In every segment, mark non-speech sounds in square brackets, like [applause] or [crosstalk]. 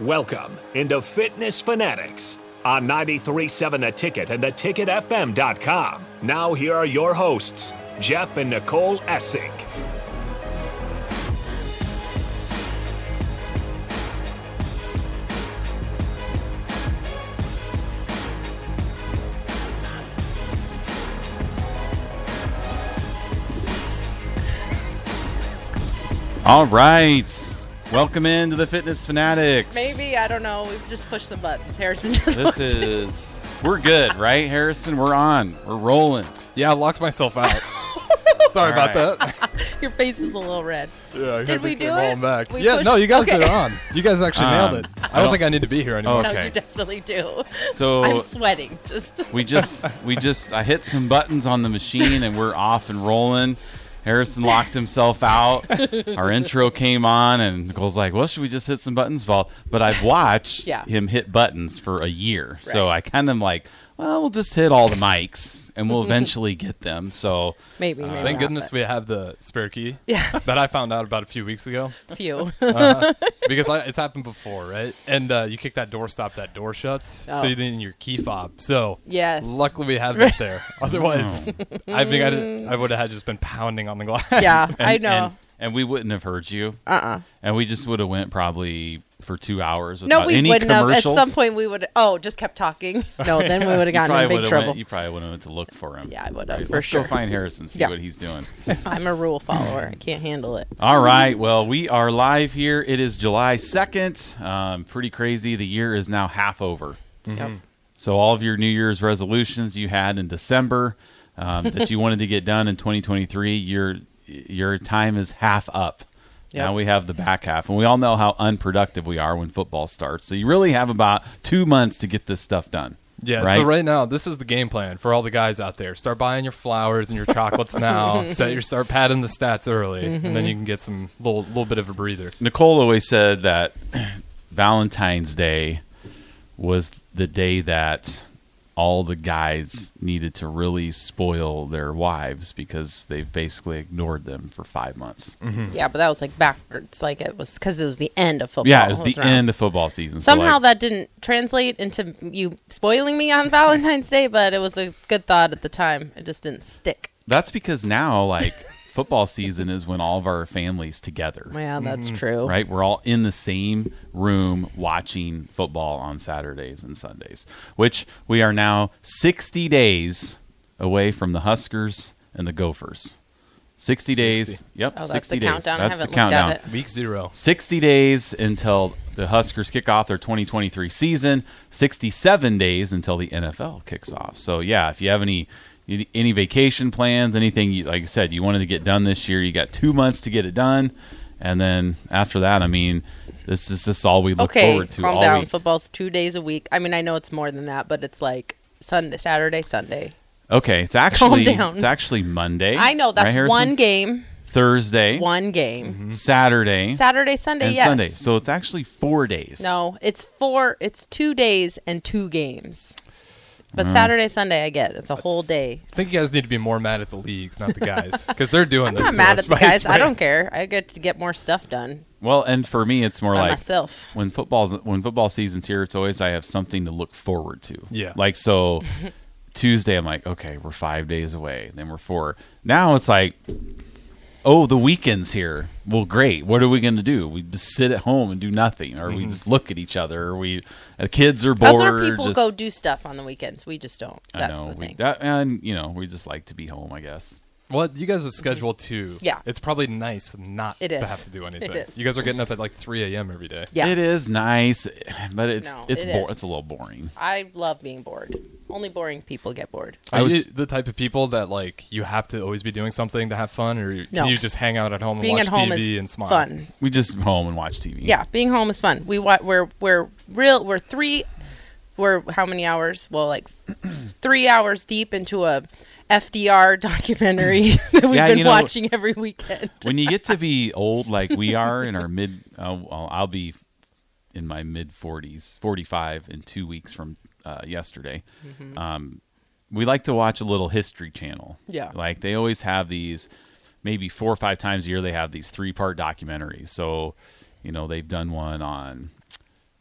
Welcome into Fitness Fanatics on 93.7 The Ticket and theticketfm.com. Now, here are your hosts, Jeff and Nicole Essig. All right. Welcome into the Fitness Fanatics. Maybe I don't know. We've just pushed some buttons. Harrison just. This is. We're good, right, Harrison? We're on. We're rolling. Yeah, I locked myself out. [laughs] Sorry All about that. [laughs] Your face is a little red. yeah, I Did we to do it? rolling Back. We yeah, pushed- no, you guys okay. did it on. You guys actually Um, nailed it. I I don't don't- think I need to be here anymore. Okay. No, you definitely do. So [laughs] I'm sweating. Just we just we just I hit some buttons on the machine and we're off and rolling. Harrison locked himself out. [laughs] Our intro came on and Nicole's like, "Well, should we just hit some buttons?" Well, but I've watched Yeah. him hit buttons for a year, so I kind of like, well, we'll just hit all the mics and we'll [laughs] eventually get them. So maybe. maybe Thank not, goodness but- we have the spare key Yeah, [laughs] that I found out about a few weeks ago few. uh, [laughs] because I, it's happened before, right? And uh, you kick that door stop, that door shuts, Oh. so you then your key fob. So yes. luckily we have that there. Otherwise, I think I'd, I would have just been pounding on the glass. Yeah, and, I know. and, and we wouldn't have heard you, uh uh and we just would have went probably for two hours No, without we any wouldn't have. At some point, we would. Oh, just kept talking. [laughs] No, then we would have gotten in big trouble. Went, you probably would have went to look for him. Yeah, I would have, Right, for let's sure. go find Harrison, see Yeah. what he's doing. [laughs] I'm a rule follower. I can't handle it. All right. Well, we are live here. It is July 2nd. Um, pretty crazy. The year is now half over. Yep. So, all of your New Year's resolutions you had in December um, that you [laughs] wanted to get done in 2023, your your time is half up. Yep. Now we have the back half, and we all know how unproductive we are when football starts. So you really have about two months to get this stuff done. Yeah, right? so right now, this is the game plan for all the guys out there. Start buying your flowers and your chocolates now. [laughs] Set your start padding the stats early, and Mm-hmm. then you can get some little little bit of a breather. Nicole always said that [clears throat] Valentine's Day was the day that all the guys needed to really spoil their wives because they've basically ignored them for five months. Mm-hmm. Yeah, but that was like backwards. Like it was because it was the end of football. Yeah, it was the around. end of football season. So, Somehow like, that didn't translate into you spoiling me on [laughs] Valentine's Day, but it was a good thought at the time. It just didn't stick. that's because now, like, football season is when all of our families together. Yeah, that's mm-hmm. true. right? We're all in the same room watching football on Saturdays and Sundays, which we are now 60 days away from the Huskers and the Gophers. 60 days. 60. Yep, Oh, that's 60 the days. countdown. I That's the haven't looked at countdown. it. Week zero. 60 days until the Huskers kick off their 2023 season, 67 days until the NFL kicks off. So, yeah, if you have any any vacation plans, anything you, like I said, you wanted to get done this year, you got 2 months to get it done. And then after that, I mean, this is just all we look Okay, forward to calm all down. week. Football's two days a week. I mean, I know it's more than that, but it's like Sunday, Saturday, Sunday. Okay, it's [laughs] actually down. it's actually Monday. I know that's Harrison? one game, Thursday, one game. Mm-hmm. Saturday, Saturday, Sunday, and yes. Sunday. So it's actually 4 days. No, it's four. It's two days and two games. But Mm. Saturday, Sunday, I get it's a whole day. I think you guys need to be more mad at the leagues, not the guys, because they're doing I'm this. not to mad at the by guys. I don't care. I get to get more stuff done Well, and for me it's more by like myself. when football's when football season's here, it's always I have something to look forward to. Yeah. Like so [laughs] Tuesday I'm like, okay, we're five days away. Then we're four. Now it's like Oh, the weekend's here. Well, great. What are we going to do? We just sit at home and do nothing, or we mm-hmm. just look at each other, or we the kids are bored. Other people just- go do stuff on the weekends. We just don't. I know. the We, thing. that, and you know, we just like to be home. I guess. Well, you guys are mm-hmm. scheduled too. Yeah. It's probably nice not It to is. have to do [laughs] anything. is. You guys are getting up at like 3 a.m. every day. yeah, It is nice, but it's No, it's it bo- is. it's a little boring. I love being bored. Only boring people get bored. I was- you the type of people that like you have to always be doing something to have fun, or No. can you just hang out at home and Being watch at home TV is and smile? fun. We just home and watch TV. Yeah, being home is fun. We wa- we're we're real. We're three. We're how many hours? Well, like [clears throat] three hours deep into a FDR documentary [laughs] [laughs] that we've Yeah, been you know- watching every weekend. when you get to be [laughs] old like we are in our mid uh, well, i'll be in my mid 40s 45 in two weeks from uh, yesterday um, we like to watch a little history channel Yeah. like they always have these maybe four or five times a year they have these three part documentaries so you know they've done one on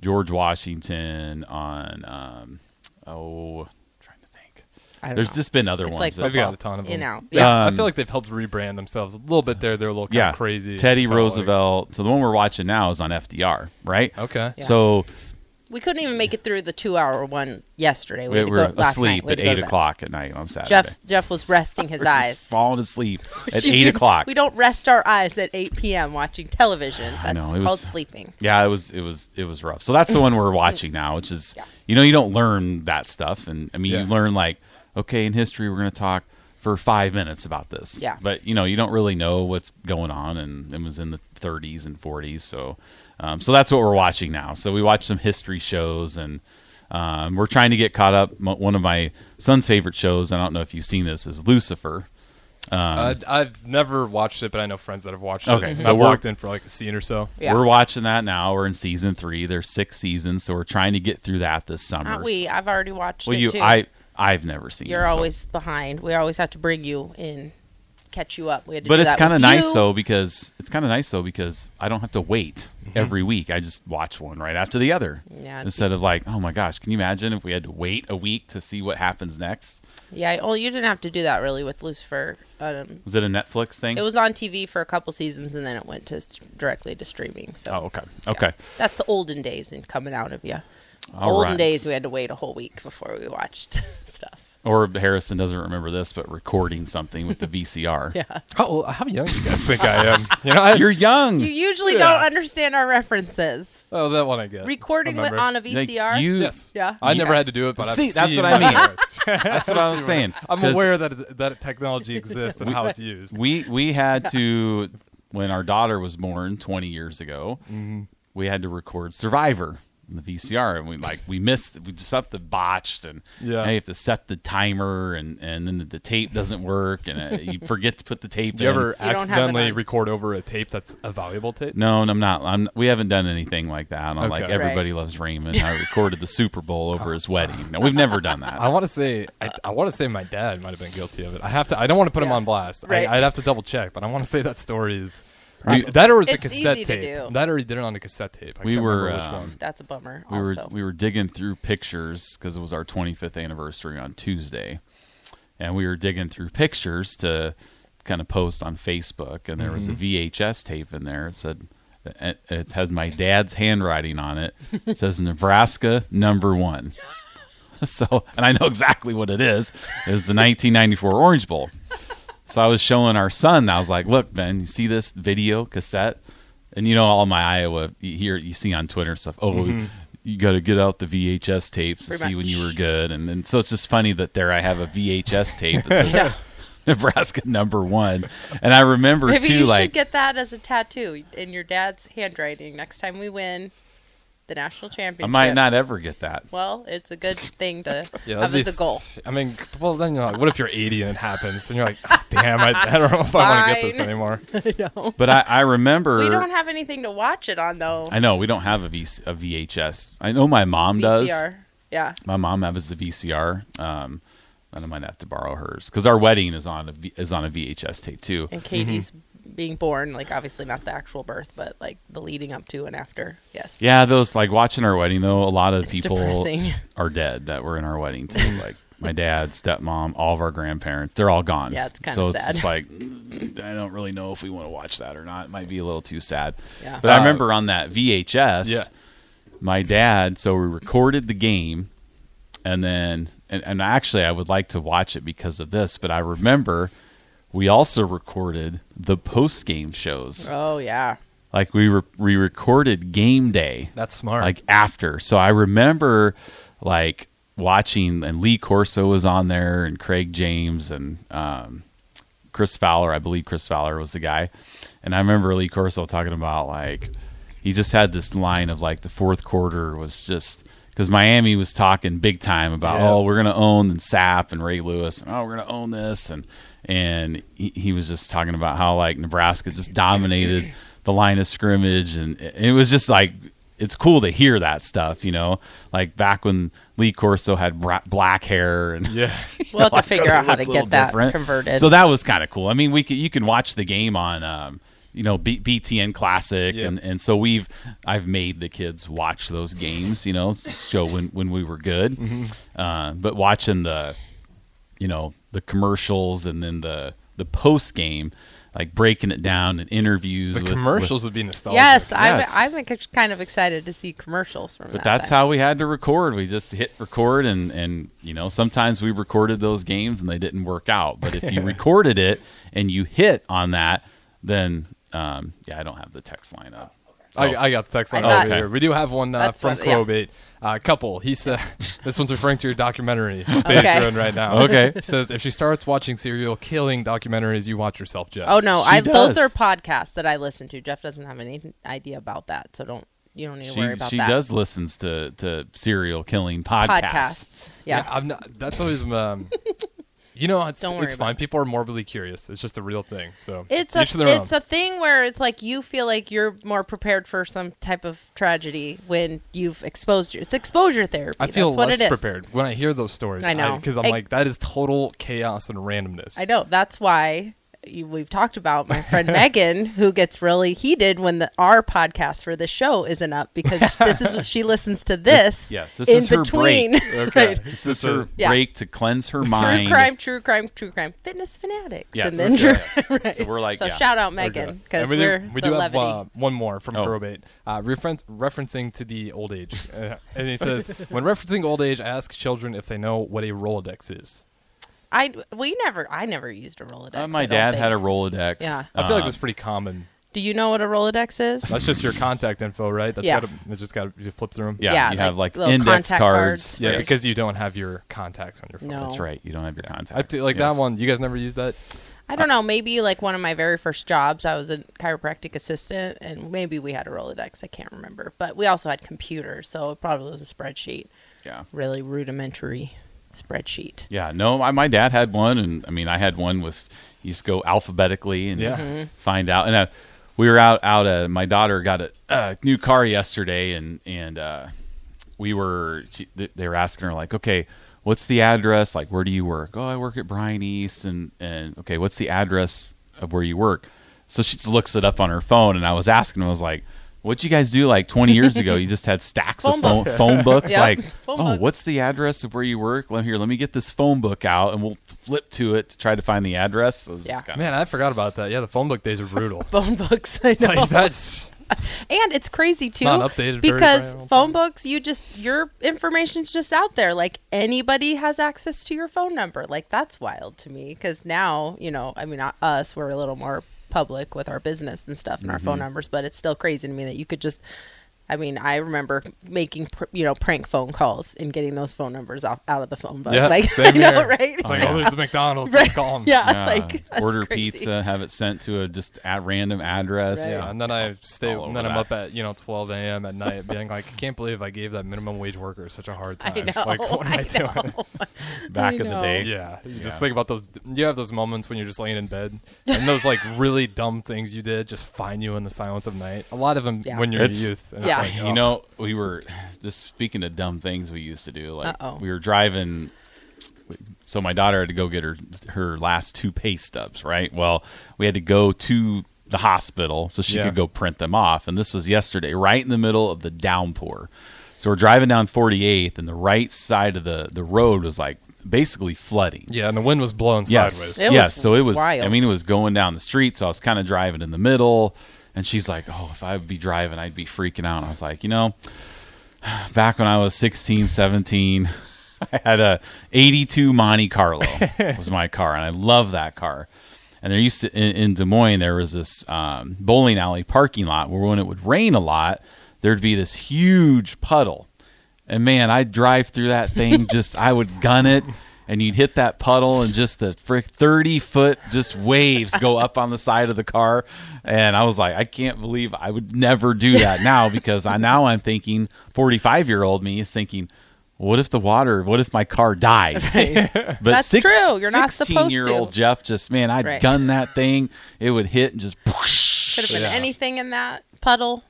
George Washington, on um, oh, I'm trying to think. I don't There's know. just been other It's ones. like that- They've got a ton of them. in out. Yeah, Yeah. I Um, feel like they've helped rebrand themselves a little bit there. They're a little kind yeah, of crazy. Teddy Kinda like- Roosevelt. So the one we're watching now is on FDR, right? Okay. Yeah. So we couldn't even make it through the two-hour one yesterday. We, we had to were go, last night. asleep We had at to go eight to bed. o'clock at night on Saturday. Jeff Jeff was resting his We're just eyes. falling asleep [laughs] at You eight do- o'clock. We don't rest our eyes at 8 p.m. watching television. That's know, it called was- sleeping. Yeah, it was it was it was rough. So that's the one we're watching now, which is [laughs] Yeah. you know you don't learn that stuff, and I mean Yeah. you learn like okay in history we're going to talk for five minutes about this. Yeah. but you know you don't really know what's going on, and it was in the 30s and 40s, so um, so that's what we're watching now. So we watch some history shows, and um, we're trying to get caught up. One of my son's favorite shows, I don't know if you've seen this, is Lucifer. Uh, I've never watched it, but I know friends that have watched Okay, it. Okay, So I've we're- walked in for like a scene or so. Yeah. We're watching that now. We're in season three. There's six seasons, so we're trying to get through that this summer. Not we. I've already watched Well, it you, too. I, I've never seen. You're so- always behind. We always have to bring you in, catch you up. We had to But do it's kind of nice you. though because it's kind of nice though because I don't have to wait Mm-hmm. every week. I just watch one right after the other. Yeah, Instead of like, oh my gosh, can you imagine if we had to wait a week to see what happens next? Yeah. Well, you didn't have to do that really with Lucifer. Um, Was it a Netflix thing? it was on TV for a couple seasons, and then it went to s- directly to streaming. So Oh, okay. yeah. Okay. that's the olden days and coming out of you. All olden right. days, we had to wait a whole week before we watched [laughs] stuff. Or Harrison doesn't remember this, but recording something with the [laughs] VCR. Yeah. Oh, how young do you guys think I [laughs] am? You know, I, You're young. You usually Yeah. don't understand our references. oh, that one I get. Recording with, Remember. on a Like, VCR. you, Yes. Yeah. I never Yeah. had to do it, but I've See, that's seen what I mean. it. That's what I was saying. I'm 'Cause aware that that technology exists and how it's used. We we had to when our daughter was born 20 years ago. Mm-hmm. We had to record Survivor in the VCR, and we like we missed we just something botched, and Yeah. now you have to set the timer, and and then the, the tape doesn't work, and uh, you forget to put the tape. you in. ever don't have it accidentally record over a tape that's a valuable tape? No, and I'm not. I'm. We haven't done anything like that. On like Okay. everybody loves Raymond. I recorded the Super Bowl over his wedding. No, we've never done that. I want to say I, I want to say my dad might have been guilty of it. I have to. I don't want to put him on blast. Right. I, I'd have to double check, but I want to say that story is We- that or was a It's cassette easy to tape. do. That or he did it on a cassette tape. I We can't were, remember which uh, one. That's a bummer. we were also. we were digging through pictures because it was our 25th anniversary on Tuesday, and we were digging through pictures to kind of post on Facebook, and there was a Mm-hmm. VHS tape in there. It said it, it has my dad's handwriting on it. It says Nebraska number one. [laughs] So, and I know exactly what it is. It was the 1994 Orange Bowl. So I was showing our son. I was like, "Look, Ben, you see this video cassette?" And you know, all my Iowa here you see on Twitter and stuff. Oh, mm-hmm. you got to get out the VHS tapes to Pretty see when you were good. And then so it's just funny that there I have a VHS tape that says [laughs] Yeah. Nebraska number one. And I remember Maybe too, you like should get that as a tattoo in your dad's handwriting next time we win the national championship. I might not ever get that. Well, it's a good thing to [laughs] Yeah, have as be a goal. I mean, well, then you're like, what if you're 80 and it happens, and you're like, "Ah, damn, I, I don't know if I want to get this Fine. [laughs] anymore. But I, I remember. We don't have anything to watch it on though. I know we don't have a, v, a VHS. I know my mom does. VCR. Yeah. My mom has the VCR. Um, and I might have to borrow hers because our wedding is on a v, is on a VHS tape too. And Katie's being born, like obviously not the actual birth, but like the leading up to and after. Yes. Yeah, those like watching our wedding though. A lot of It's people depressing. [laughs] are dead that were in our wedding too. like my dad, stepmom, all of our grandparents. They're all gone. Yeah, it's kinda sad. so it's like [laughs] mm, I don't really know if we want to watch that or not. It might be a little too sad. Yeah. But I Uh, remember on that VHS, Yeah. my dad. So we recorded the game, and then and, and actually I would like to watch it because of this. But I remember we also recorded the post game shows. Oh yeah. Like we re- we recorded game day That's smart. like after. So I remember like watching and Lee Corso was on there and Craig James and um, Chris Fowler. I believe Chris Fowler was the guy. And I remember Lee Corso talking about like he just had this line of like the fourth quarter was just because Miami was talking big time about Yeah. oh we're gonna own and Sapp and Ray Lewis and oh we're gonna own this and and he, he was just talking about how like Nebraska just dominated the line of scrimmage and it was just like it's cool to hear that stuff you know like back when Lee Corso had bra- black hair and yeah. [laughs] We'll have to like, figure out how to get that different. converted. So that was kind of cool. I mean, we could, you can watch the game on um, you know B- BTN Classic, Yep. and and so we've I've made the kids watch those games, you know, show when when we were good, Mm-hmm. uh, but watching the you know the commercials and then the the post game, like breaking it down and interviews. The with- commercials with- would be nostalgic. Yes, Yes. I'm. I'm kind of excited to see commercials from. but that that's time. how we had to record. We just hit record, and and you know sometimes we recorded those games and they didn't work out. But if you [laughs] recorded it and you hit on that, then um, yeah, I don't have the text line up. So- I, I got the text on I over thought- here. We do have one uh, from what- yeah. Crowbait. Uh, couple. He said [laughs] this one's referring to your documentary [laughs] page you're right now. [laughs] Okay. He says if she starts watching serial killing documentaries, you watch yourself, Jeff. Oh no, She I, those are podcasts that I listen to. Jeff doesn't have any idea about that, so don't you don't need to worry about she that. She does listens to to serial killing podcasts. podcasts. Yeah. I'm not. That's always. Um, you know, it's fine. People are morbidly curious. it's just a real thing. So it's a it's own. a thing where it's like you feel like you're more prepared for some type of tragedy when you've exposed about fine. it. Stories. I know. because I'm I- know. 'Cause I'm like that is total chaos and randomness. I know. That's why you, we've talked about my friend [laughs] Megan, who gets really heated when the our podcast for the show isn't up because [laughs] this is she listens to this. Yes, this in is her between. break. [laughs] Okay. Right. This is her Yeah. break to cleanse her mind. True crime, true crime, true crime. Fitness fanatics, Yes. and then Okay. right. So we're like, so yeah. shout out Megan because we we're do, we the do have uh, one more from Oh. Probate, uh, reference, referencing to the old age, uh, and he says, "When referencing old age, ask children if they know what a Rolodex is." I we never I never used a Rolodex. Uh, my don't dad had a. Rolodex. Yeah. I feel like Uh, that's pretty common. Do you know what a Rolodex is? That's just your contact info, right? That's Yeah. gotta, it's just got to you flip through them. yeah, Yeah, you have like like index cards. cards. Yeah, Yes. because you don't have your contacts on your phone. No. That's right. You don't have your contacts. I feel like Yes. that one. You guys never used that. I don't know. Maybe like one of my very first jobs, I was a chiropractic assistant, and maybe we had a Rolodex. I can't remember, but we also had computers, so it probably was a spreadsheet. Yeah. Really rudimentary spreadsheet. Yeah, no, I, my dad had one, and I mean, I had one with you just go alphabetically and Yeah. Mm-hmm. find out. And uh, we were out out. Uh, my daughter got a, a new car yesterday, and and uh, we were she, they were asking her like, okay, what's the address? Like, where do you work? Oh, I work at Bryan East, and and okay, what's the address of where you work? So she just looks it up on her phone, and I was asking, I was like. What'd you guys do like 20 years ago? You [laughs] just had stacks Phone of phone, books. phone books. Yep. Like, Phone oh, books. what's the address of where you work? Let here, let me get this phone book out, and we'll flip to it to try to find the address. So Yeah. kinda- Man, I forgot about that. Yeah, the phone book days are brutal. [laughs] Phone books, I know. like that's [laughs] and it's crazy too not updated because well. phone books you just your information's just out there like anybody has access to your phone number like that's wild to me because now you know i mean not us we're a little more public with our business and stuff and our Mm-hmm. phone numbers but it's still crazy to me that you could just I mean, I remember making pr- you know prank phone calls and getting those phone numbers off out of the phone book. Yeah, like [laughs] same I know, here. right? It's like, yeah. oh, there's a McDonald's. Right. Let's call 'em. Yeah, Yeah, like that's order crazy. pizza, have it sent to a just at random address. Right. Yeah, and then I stay, all and then over I'm that. up at you know 12 a.m. at night, being like, I can't believe I gave that minimum wage worker such a hard time. I time. know. Like, what am I, I doing? [laughs] Back I in the day. Yeah, you Yeah. just think about those. You have those moments when you're just laying in bed, and those like really dumb things you did just find you in the silence of night. A lot of them Yeah. when you're It's- youth. And Yeah. like, You oh. know, we were just speaking of dumb things we used to do. Like Uh-oh. we were driving. So my daughter had to go get her her last two pay stubs. Right. Well, we had to go to the hospital so she Yeah. could go print them off. And this was yesterday, right in the middle of the downpour. So we're driving down 48th, and the right side of the the road was like basically flooding. Yeah, and the wind was blowing Yes. sideways. It yes. was So it was. I mean, it was going down the street. So I was kind of driving in the middle, and she's like, "Oh, if I would be driving, I'd be freaking out." And I was like, you know, back when I was 16, 17, [laughs] I had a 82 Monte Carlo [laughs] was my car, and I love that car. And there used to in, in Des Moines there was this um, bowling alley parking lot where when it would rain a lot, there'd be this huge puddle. And man, I'd drive through that thing. [laughs] Just I would gun it, and you'd hit that puddle, and just the frick thirty foot just waves go up on the side of the car. And I was like, I can't believe I would never do that now because I now I'm thinking forty five year old me is thinking. What if the water? What if my car dies? [laughs] But That's true. You're not supposed year old to. Jeff just man, I'd Right. gun that thing. It would hit and just. Could have been Yeah. anything in that puddle.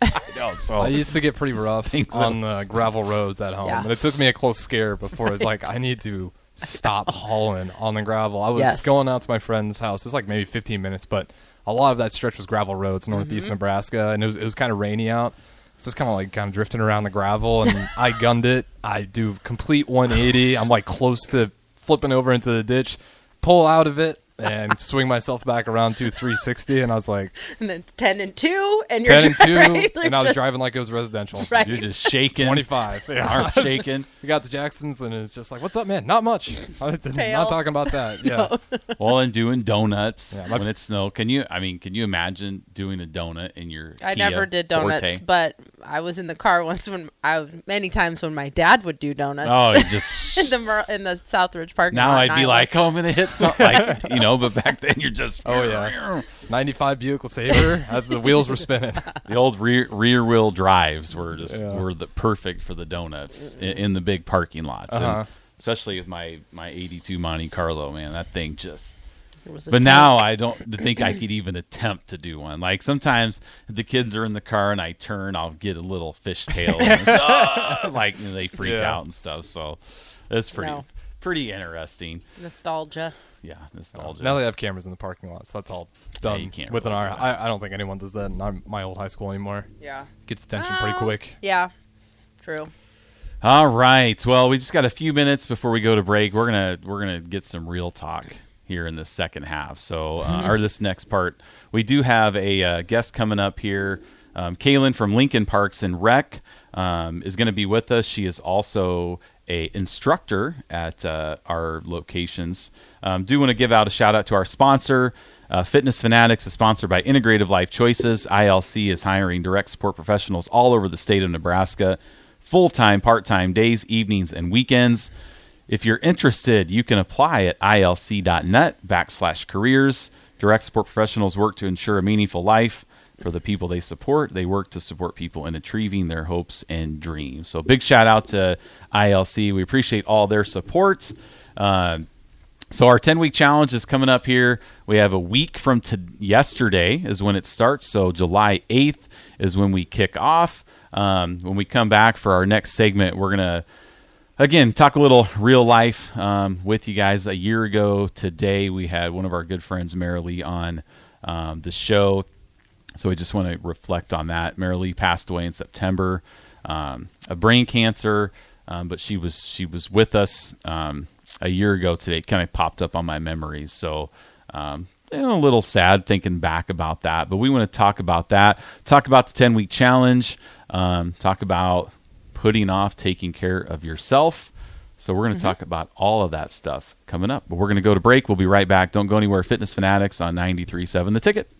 [laughs] No, so I used to get pretty rough on that- the gravel roads at home, Yeah. and it took me a close scare before I was like, I need to stop hauling on the gravel. I was Yes. going out to my friend's house. It's like maybe 15 minutes, but a lot of that stretch was gravel roads, northeast mm-hmm. Nebraska, and it was it was kind of rainy out. So it's kind of like kind of drifting around the gravel, and I gunned it. I do complete 180. I'm like close to flipping over into the ditch, pull out of it, and swing myself back around to 360. And I was like And then ten and two, and you're 10 and two, right? [laughs] and I was Just- driving like it was residential. [laughs] Right. You're just shaking. 25. Yeah. Arms [laughs] shaking. We got to Jackson's, and it's just like, "What's up, man? Not much. Not talking about that." Yeah. Well, and doing donuts Yeah, when it's snow. Can you? I mean, can you imagine doing a donut in your? I Kia never did donuts, Forte? but I was in the car once when I many times when my dad would do donuts. Oh, just in the in the Southridge parking now. I'd be Iowa. like, oh, I'm gonna hit something, like you know. But back then, you're just Oh, yeah. [laughs] 95 Buick LeSabre. uh, the wheels were spinning. [laughs] the old rear rear wheel drives were just Yeah. were the perfect for the donuts in, in the big parking lots, Uh-huh. and especially with my my '82 Monte Carlo. Man, that thing just. It was a But tank. now I don't think I could even attempt to do one. Like sometimes the kids are in the car and I turn, I'll get a little fishtail. and it's, [laughs] "Ah!" like and they freak Yeah. out and stuff. So it's pretty No. pretty interesting. nostalgia. Yeah, nostalgia. Now they have cameras in the parking lot, so that's all done you can't with an really hour. do that. I, I don't think anyone does that in our, my old high school anymore. Yeah. Gets attention pretty Uh, quick. Yeah. True. All right. Well, we just got a few minutes before we go to break. We're gonna we're gonna get some real talk here in the second half. So, uh, or this next part, we do have a uh, guest coming up here. Um, Kaylin from Lincoln Parks and Rec um, is going to be with us. She is also a instructor at uh, our locations. Um, do want to give out a shout out to our sponsor. Uh, Fitness Fanatics is sponsored by Integrative Life Choices. ILC is hiring direct support professionals all over the state of Nebraska full time, part time, days, evenings, and weekends. If you're interested, you can apply at ilc.net backslash careers. Direct support professionals work to ensure a meaningful life for the people they support. They work to support people in achieving their hopes and dreams. So, big shout out to ILC. We appreciate all their support. Uh, so our 10 week challenge is coming up here. We have a week from to yesterday is when it starts. So July 8th is when we kick off. Um, when we come back for our next segment, we're gonna again talk a little real life um, with you guys. A year ago today, we had one of our good friends, Marilee, on um, the show. So we just want to reflect on that. Marilee passed away in September, um, of brain cancer, um, but she was she was with us um, a year ago today. It kind of popped up on my memories. So um, you know, a little sad thinking back about that. But we want to talk about that. Talk about the ten week challenge. Um, talk about putting off taking care of yourself. So we're going to talk about all of that stuff coming up. But we're going to go to break. We'll be right back. Don't go anywhere. Fitness Fanatics on 93.7 The Ticket.